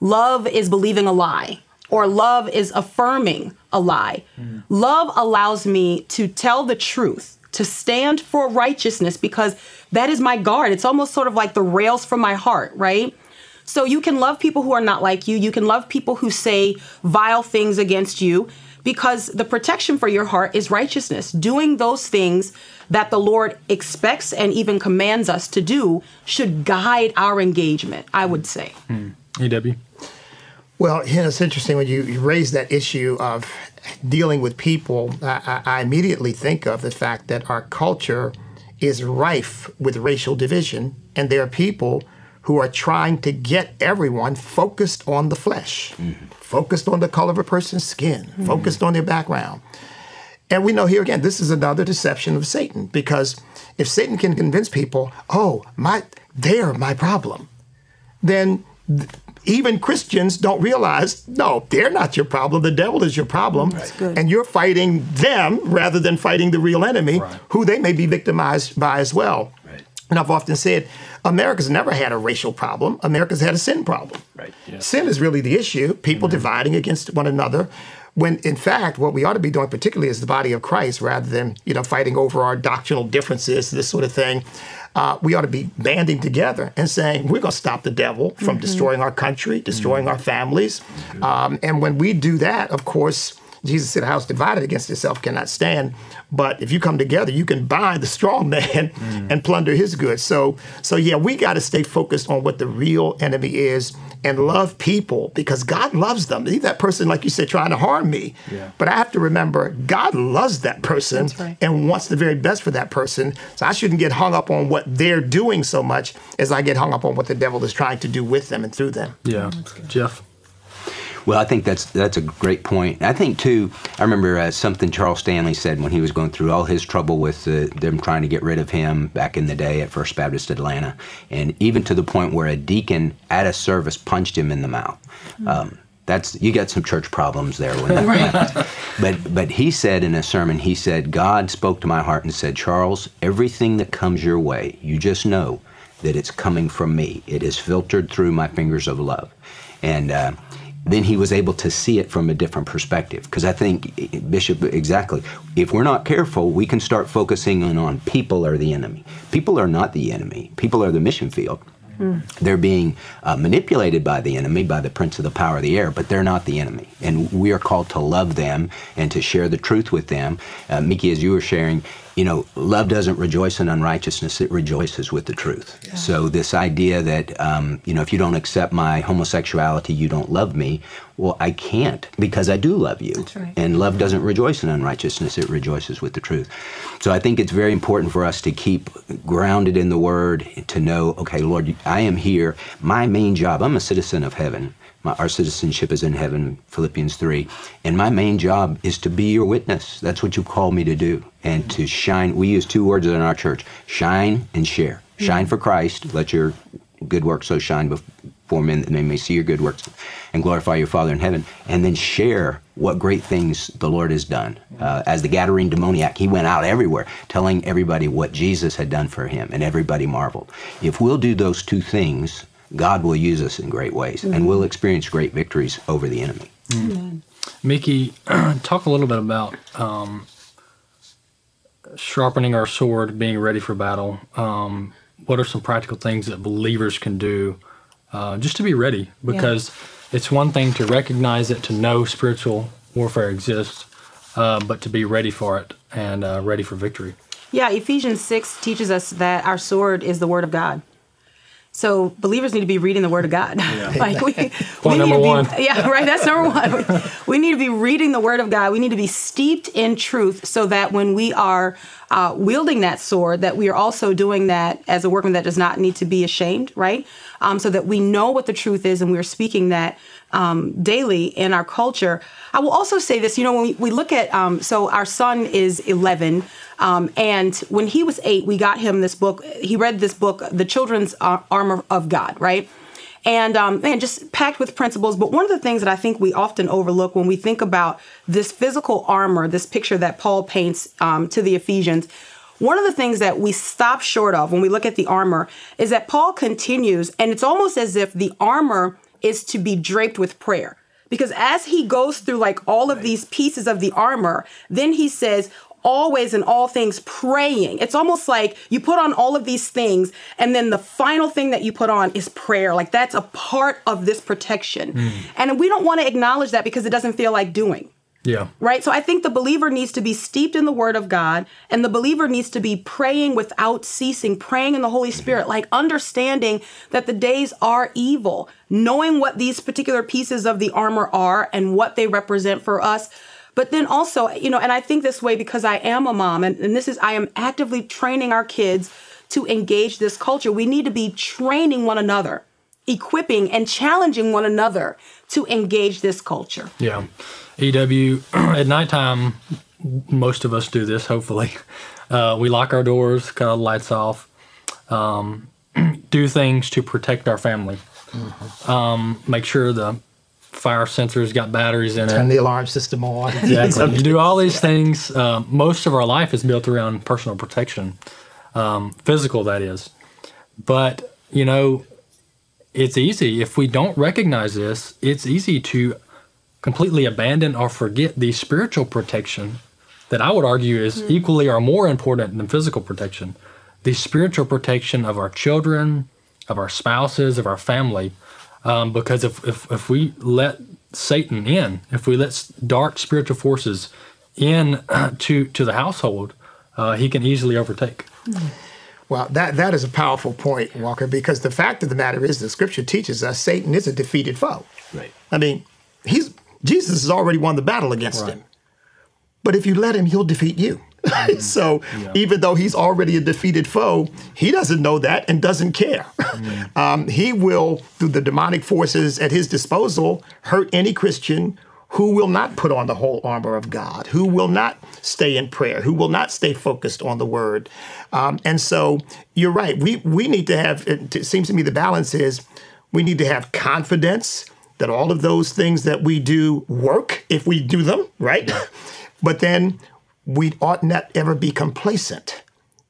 love is believing a lie or love is affirming a lie. Mm. Love allows me to tell the truth, to stand for righteousness because that is my guard. It's almost sort of like the rails for my heart, right? So you can love people who are not like you. You can love people who say vile things against you because the protection for your heart is righteousness. Doing those things that the Lord expects and even commands us to do should guide our engagement, I would say. Hmm. Hey, Debbie. Well, you know, it's interesting when you, you raise that issue of dealing with people. I, I immediately think of the fact that our culture is rife with racial division, and there are people who are trying to get everyone focused on the flesh, mm-hmm. focused on the color of a person's skin, mm-hmm. focused on their background. And we know here again, this is another deception of Satan because if Satan can convince people, oh, my, they're my problem, then th- even Christians don't realize, no, they're not your problem. The devil is your problem. Right. And you're fighting them rather than fighting the real enemy, right. who they may be victimized by as well. Right. And I've often said, America's never had a racial problem. America's had a sin problem. Right. Sin is really the issue. People mm-hmm. dividing against one another. When in fact, what we ought to be doing, particularly as the body of Christ, rather than you know fighting over our doctrinal differences, this sort of thing, uh, we ought to be banding together and saying we're going to stop the devil from mm-hmm. destroying our country, destroying mm-hmm. our families. Mm-hmm. Um, and when we do that, of course, Jesus said, "A house divided against itself cannot stand." But if you come together, you can bind the strong man mm. and plunder his goods. So, so yeah, we got to stay focused on what the real enemy is and love people because God loves them. Leave that person, like you said, trying to harm me. Yeah. But I have to remember, God loves that person right. and wants the very best for that person. So I shouldn't get hung up on what they're doing so much as I get hung up on what the devil is trying to do with them and through them. Yeah, Jeff. Well, I think that's that's a great point. I think too. I remember uh, something Charles Stanley said when he was going through all his trouble with uh, them trying to get rid of him back in the day at First Baptist Atlanta, and even to the point where a deacon at a service punched him in the mouth. Mm-hmm. Um, that's you got some church problems there when that right. but but he said in a sermon he said god spoke to my heart and said charles everything that comes your way you just know that it's coming from me it is filtered through my fingers of love and uh, then he was able to see it from a different perspective. Because I think, Bishop, exactly, if we're not careful, we can start focusing on, on people are the enemy. People are not the enemy, people are the mission field. Mm. They're being uh, manipulated by the enemy, by the prince of the power of the air, but they're not the enemy. And we are called to love them and to share the truth with them. Uh, Meeke, as you were sharing, you know, love doesn't rejoice in unrighteousness, it rejoices with the truth. Yeah. So, this idea that, um, you know, if you don't accept my homosexuality, you don't love me, well, I can't because I do love you. Right. And love doesn't rejoice in unrighteousness, it rejoices with the truth. So, I think it's very important for us to keep grounded in the Word, to know, okay, Lord, I am here. My main job, I'm a citizen of heaven. My, our citizenship is in heaven, Philippians 3. And my main job is to be your witness. That's what you call me to do. And to shine. We use two words in our church shine and share. Hmm. Shine for Christ. Let your good works so shine before men that they may see your good works and glorify your Father in heaven, and then share what great things the Lord has done. Uh, as the Gadarene demoniac, he went out everywhere telling everybody what Jesus had done for him, and everybody marveled. If we'll do those two things, God will use us in great ways, and we'll experience great victories over the enemy. Meeke, talk a little bit about um, sharpening our sword, being ready for battle. Um, what are some practical things that believers can do uh, just to be ready? Because it's one thing to recognize it, to know spiritual warfare exists, uh, but to be ready for it and uh, ready for victory. Yeah, Ephesians 6 teaches us that our sword is the word of God. So believers need to be reading the word of God. like we, we need number to be, one. Yeah, right. That's number one. We need to be reading the word of God. We need to be steeped in truth so that when we are uh, wielding that sword, that we are also doing that as a workman that does not need to be ashamed, right? Um, so that we know what the truth is and we're speaking that um, daily in our culture. I will also say this, you know, when we, we look at, um, so our son is 11, um, and when he was eight, we got him this book. He read this book, The Children's Ar- Armor of God, right? And um, man, just packed with principles. But one of the things that I think we often overlook when we think about this physical armor, this picture that Paul paints um, to the Ephesians, one of the things that we stop short of when we look at the armor is that Paul continues, and it's almost as if the armor is to be draped with prayer. Because as he goes through like all of these pieces of the armor, then he says, always in all things praying. It's almost like you put on all of these things, and then the final thing that you put on is prayer. Like that's a part of this protection. Hmm. And we don't want to acknowledge that because it doesn't feel like doing Yeah. right? So I think the believer needs to be steeped in the word of God and the believer needs to be praying without ceasing, praying in the Holy mm-hmm. Spirit, like understanding that the days are evil, knowing what these particular pieces of the armor are and what they represent for us. But then also, you know, and I think this way because I am a mom and, and this is, I am actively training our kids to engage this culture. We need to be training one another, equipping and challenging one another to engage this culture. Yeah. EW, at nighttime, most of us do this, hopefully. Uh, we lock our doors, cut all the lights off, um, do things to protect our family. Um, make sure the fire sensors got batteries in Turn it. Turn the alarm system on. Exactly. You do all these things. Uh, most of our life is built around personal protection, um, physical, that is. But, you know, it's easy. If we don't recognize this, it's easy to completely abandon or forget the spiritual protection that I would argue is equally or more important than physical protection. The spiritual protection of our children, of our spouses, of our family. Um, because if, if, if we let Satan in, if we let dark spiritual forces in to, to the household, uh, he can easily overtake. Well, that that is a powerful point, Walker, because the fact of the matter is the scripture teaches us Satan is a defeated foe. Right. I mean, he's Jesus has already won the battle against Right. him. But if you let him, he'll defeat you. so even though he's already a defeated foe, he doesn't know that and doesn't care. um, he will, through the demonic forces at his disposal, hurt any Christian who will not put on the whole armor of God, who will not stay in prayer, who will not stay focused on the word. Um, and so you're right. We we need to have. It seems to me the balance is we need to have confidence that all of those things that we do work if we do them right. but then we ought not ever be complacent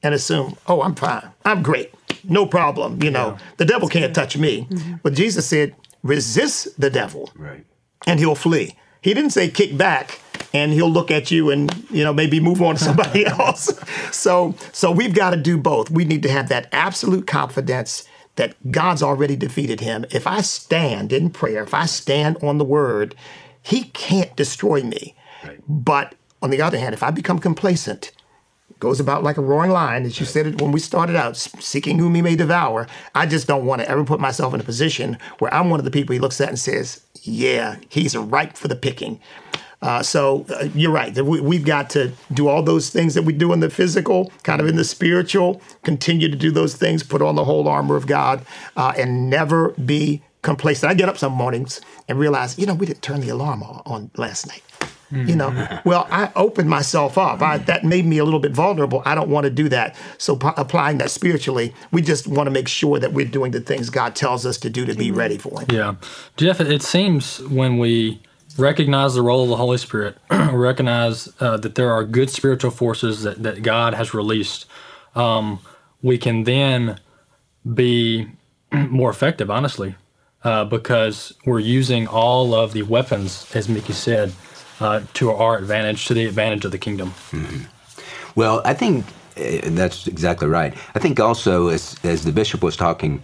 and assume, oh, I'm fine, I'm great, no problem. You know, the devil can't touch me. Mm-hmm. But Jesus said, resist the devil Right. and he'll flee. He didn't say kick back and he'll look at you and you know maybe move on to somebody else. So so we've got to do both. We need to have that absolute confidence that God's already defeated him. If I stand in prayer, if I stand on the word, he can't destroy me. But on the other hand, if I become complacent, goes about like a roaring lion, as you said it when we started out, seeking whom he may devour. I just don't want to ever put myself in a position where I'm one of the people he looks at and says, "Yeah, he's ripe for the picking." Uh, so uh, you're right. We, we've got to do all those things that we do in the physical, kind of in the spiritual. Continue to do those things. Put on the whole armor of God, uh, and never be complacent. I get up some mornings and realize, you know, we didn't turn the alarm on, on last night. You know, well, I opened myself up. I, that made me a little bit vulnerable. I don't want to do that. So, p- applying that spiritually, we just want to make sure that we're doing the things God tells us to do to be ready for Him. Yeah. Jeff, it seems when we recognize the role of the Holy Spirit, recognize uh, that there are good spiritual forces that, that God has released, um, we can then be more effective, honestly, uh, because we're using all of the weapons, as Meeke said, uh, to our advantage, to the advantage of the kingdom. Well, I think uh, that's exactly right. I think also, as, as the bishop was talking,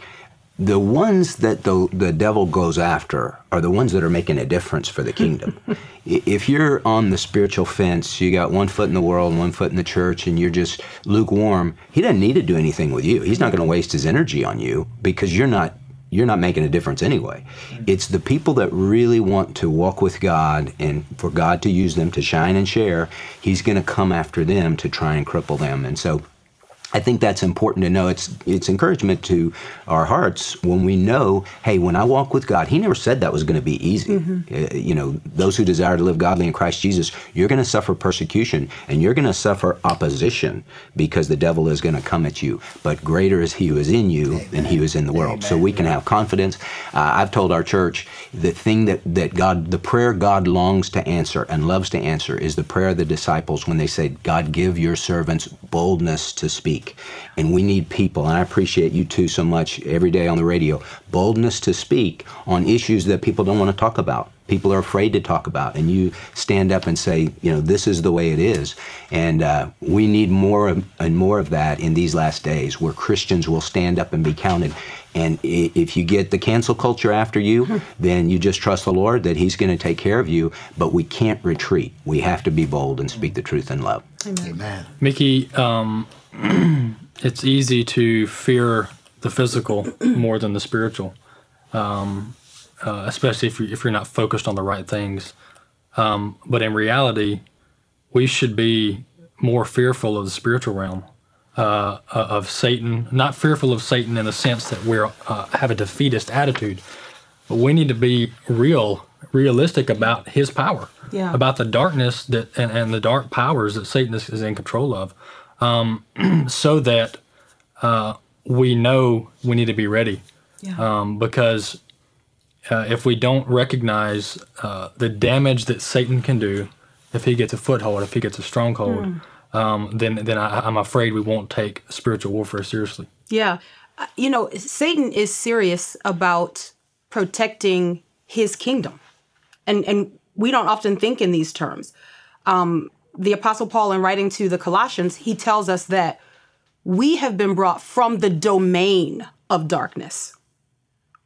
the ones that the, the devil goes after are the ones that are making a difference for the kingdom. If you're on the spiritual fence, you got one foot in the world and one foot in the church, and you're just lukewarm, he doesn't need to do anything with you. He's not going to waste his energy on you because you're not you're not making a difference anyway. Mm-hmm. It's the people that really want to walk with God and for God to use them to shine and share, He's going to come after them to try and cripple them. And so I think that's important to know. It's it's encouragement to our hearts when we know, hey, when I walk with God, He never said that was going to be easy. Uh, you know, those who desire to live godly in Christ Jesus, you're going to suffer persecution and you're going to suffer opposition because the devil is going to come at you. But greater is He who is in you than He who is in the world. So we can have confidence. Uh, I've told our church the thing that that God, the prayer God longs to answer and loves to answer is the prayer of the disciples when they say, God, give your servants boldness to speak. And we need people, and I appreciate you too so much every day on the radio, boldness to speak on issues that people don't want to talk about. People are afraid to talk about, and you stand up and say, you know, this is the way it is. And uh, we need more and more of that in these last days where Christians will stand up and be counted. And if you get the cancel culture after you, then you just trust the Lord that He's going to take care of you. But we can't retreat. We have to be bold and speak the truth in love. Amen. Meeke, um, it's easy to fear the physical more than the spiritual, um, uh, especially if, you, if you're not focused on the right things. Um, but in reality, we should be more fearful of the spiritual realm, uh, uh, of Satan. Not fearful of Satan in the sense that we uh, have a defeatist attitude, but we need to be real, realistic about his power, Yeah. about the darkness that and, and the dark powers that Satan is, is in control of, um, so that uh, we know we need to be ready. Yeah. Um, because uh, if we don't recognize uh, the damage that Satan can do, if he gets a foothold, if he gets a stronghold, um, then then I, I'm afraid we won't take spiritual warfare seriously. Yeah. Uh, You know, Satan is serious about protecting his kingdom. And and we don't often think in these terms. Um, the apostle Paul in writing to the Colossians, he tells us that we have been brought from the domain of darkness.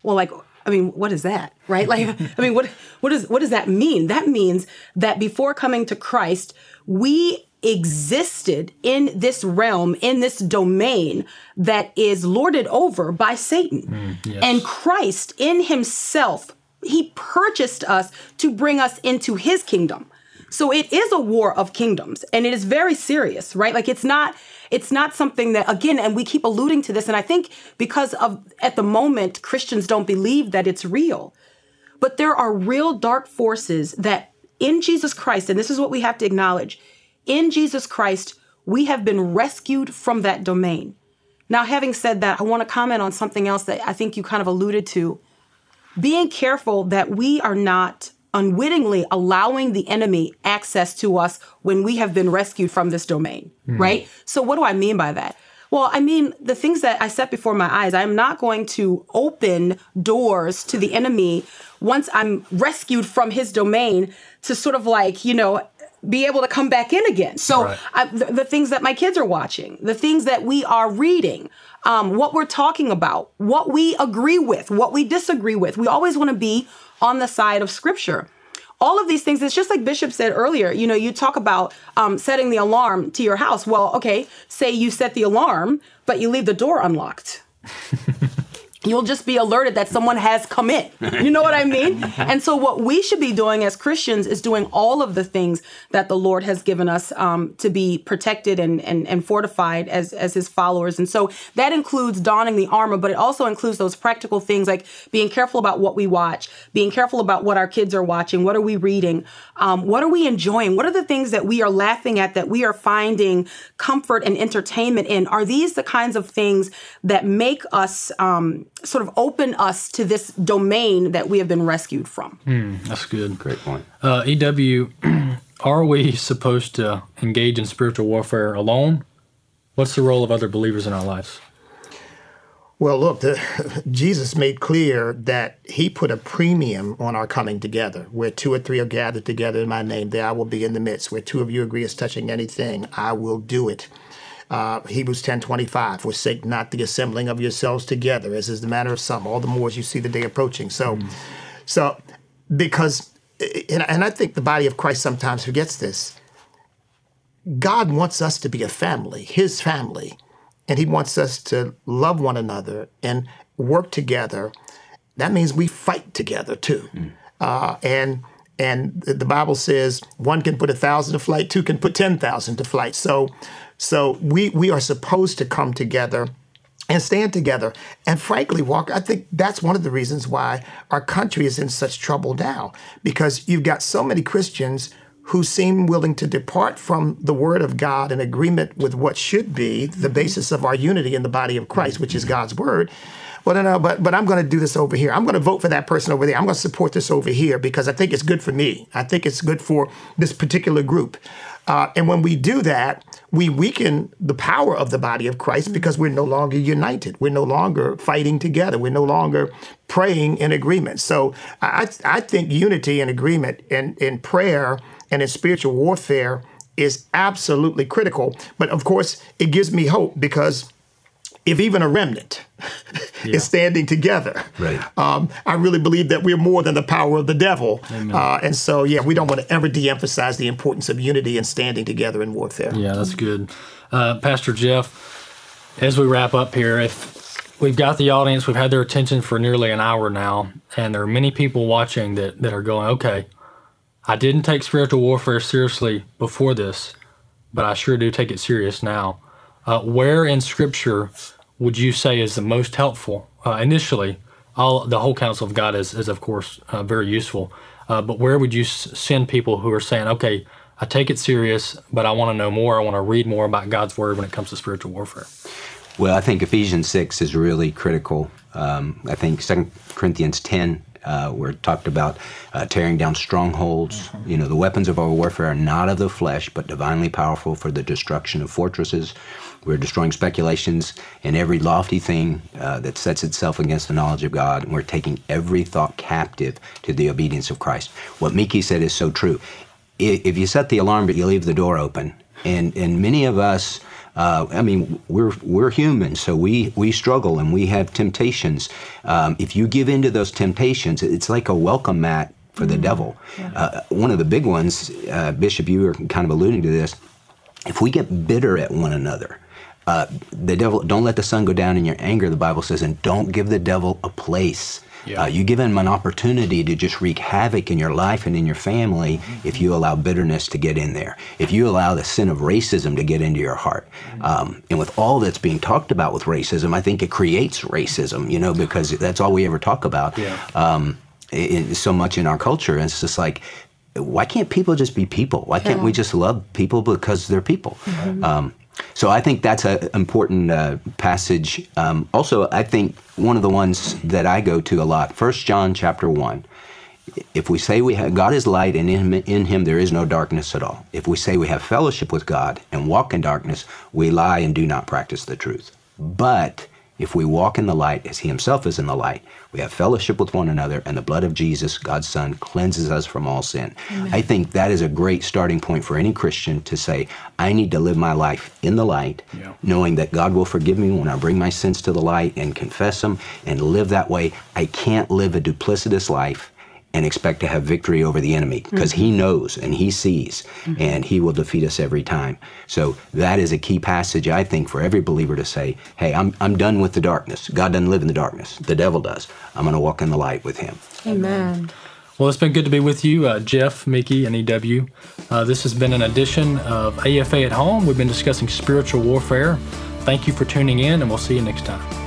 Well, like I mean, what is that? Right? Like I mean, what what does what does that mean? That means that before coming to Christ, we existed in this realm, in this domain that is lorded over by Satan. Mm, and Christ in himself, he purchased us to bring us into his kingdom. So it is a war of kingdoms and it is very serious, right? Like it's not it's not something that again and we keep alluding to this and I think because of at the moment Christians don't believe that it's real. But there are real dark forces that in Jesus Christ and this is what we have to acknowledge. In Jesus Christ, we have been rescued from that domain. Now, having said that, I want to comment on something else that I think you kind of alluded to. Being careful that we are not unwittingly allowing the enemy access to us when we have been rescued from this domain, hmm. right? So, what do I mean by that? Well, I mean, the things that I set before my eyes, I'm not going to open doors to the enemy once I'm rescued from his domain to sort of like, you know, be able to come back in again. So, Right. I, the, the things that my kids are watching, the things that we are reading, um, what we're talking about, what we agree with, what we disagree with. We always want to be on the side of Scripture. All of these things, it's just like Bishop said earlier. You know, you talk about um, setting the alarm to your house. Well, okay, say you set the alarm, but you leave the door unlocked. you'll just be alerted that someone has come in. You know what I mean? and so, what we should be doing as Christians is doing all of the things that the Lord has given us um, to be protected and, and, and fortified as, as His followers. And so, that includes donning the armor, but it also includes those practical things like being careful about what we watch, being careful about what our kids are watching, what are we reading, um, what are we enjoying, what are the things that we are laughing at, that we are finding comfort and entertainment in. Are these the kinds of things that make us um, sort of open us to this domain that we have been rescued from? Mm, that's good. Great point. Uh, EW, are we supposed to engage in spiritual warfare alone? What's the role of other believers in our lives? Well, look, the, Jesus made clear that he put a premium on our coming together. Where two or three are gathered together in my name, there I will be in the midst. Where two of you agree as touching anything, I will do it. Uh, Hebrews 10 25, forsake not the assembling of yourselves together, as is the manner of some, all the more as you see the day approaching. So, mm. so because, and, I think the body of Christ sometimes forgets this. God wants us to be a family, his family and he wants us to love one another and work together. That means we fight together too. Mm. Uh, and and the Bible says one can put a thousand to flight, two can put ten thousand to flight. So so we we are supposed to come together and stand together. And frankly, Walker, I think that's one of the reasons why our country is in such trouble now, because you've got so many Christians who seem willing to depart from the word of God in agreement with what should be the mm-hmm. basis of our unity in the body of Christ, which is God's word. Well, no, no, but but I'm going to do this over here. I'm going to vote for that person over there. I'm going to support this over here because I think it's good for me. I think it's good for this particular group. Uh, and when we do that, we weaken the power of the body of Christ because we're no longer united. We're no longer fighting together. We're no longer praying in agreement. So I, I think unity and agreement in, in prayer and in spiritual warfare is absolutely critical. But of course, it gives me hope because if even a remnant yeah. is standing together, right. um, I really believe that we're more than the power of the devil. Uh, and so, yeah, we don't want to ever de emphasize the importance of unity and standing together in warfare. Yeah, that's good. Uh, Pastor Jeff, as we wrap up here, if we've got the audience, we've had their attention for nearly an hour now, and there are many people watching that, that are going, okay, I didn't take spiritual warfare seriously before this, but I sure do take it serious now. Uh, where in Scripture would you say is the most helpful? Uh, initially, all the whole counsel of God is, is of course uh, very useful. Uh, but where would you s- send people who are saying, okay, I take it serious, but I want to know more. I want to read more about God's word when it comes to spiritual warfare. Well, I think Ephesians 6 is really critical. Um, I think 2 Corinthians 10 uh, where it talked about uh, tearing down strongholds. Mm-hmm. You know, the weapons of our warfare are not of the flesh, but divinely powerful for the destruction of fortresses. We're destroying speculations and every lofty thing uh, that sets itself against the knowledge of God, and we're taking every thought captive to the obedience of Christ. What Meeke said is so true. If you set the alarm but you leave the door open, and and many of us uh, I mean, we're we're human, so we we struggle and we have temptations. Um, if you give in to those temptations, it's like a welcome mat for the mm-hmm. devil. Yeah. Uh, one of the big ones, uh, Bishop, you were kind of alluding to this. If we get bitter at one another, uh, the devil don't let the sun go down in your anger. The Bible says, and don't give the devil a place. Yeah. Uh, you give him an opportunity to just wreak havoc in your life and in your family mm-hmm. if you allow bitterness to get in there. If you allow the sin of racism to get into your heart. Mm-hmm. Um, and with all that's being talked about with racism, I think it creates racism, you know, because that's all we ever talk about. Yeah. Um, in, so much in our culture. And it's just like, why can't people just be people? Why can't yeah. we just love people because they're people? Mm-hmm. Um, so I think that's an important uh, passage. Um, also, I think one of the ones that I go to a lot, First John chapter one. If we say we have God is light and in him, in him there is no darkness at all. If we say we have fellowship with God and walk in darkness, we lie and do not practice the truth. But if we walk in the light as he himself is in the light, we have fellowship with one another, and the blood of Jesus, God's Son, cleanses us from all sin. Amen. I think that is a great starting point for any Christian to say, I need to live my life in the light, yeah. knowing that God will forgive me when I bring my sins to the light and confess them and live that way. I can't live a duplicitous life and expect to have victory over the enemy because he knows and he sees and he will defeat us every time. So that is a key passage, I think, for every believer to say, hey, I'm, I'm done with the darkness. God doesn't live in the darkness, the devil does. I'm going to walk in the light with him. Amen. Well, it's been good to be with you, uh, Jeff, Meeke, and EW. Uh, this has been an edition of AFA at Home. We've been discussing spiritual warfare. Thank you for tuning in, and we'll see you next time.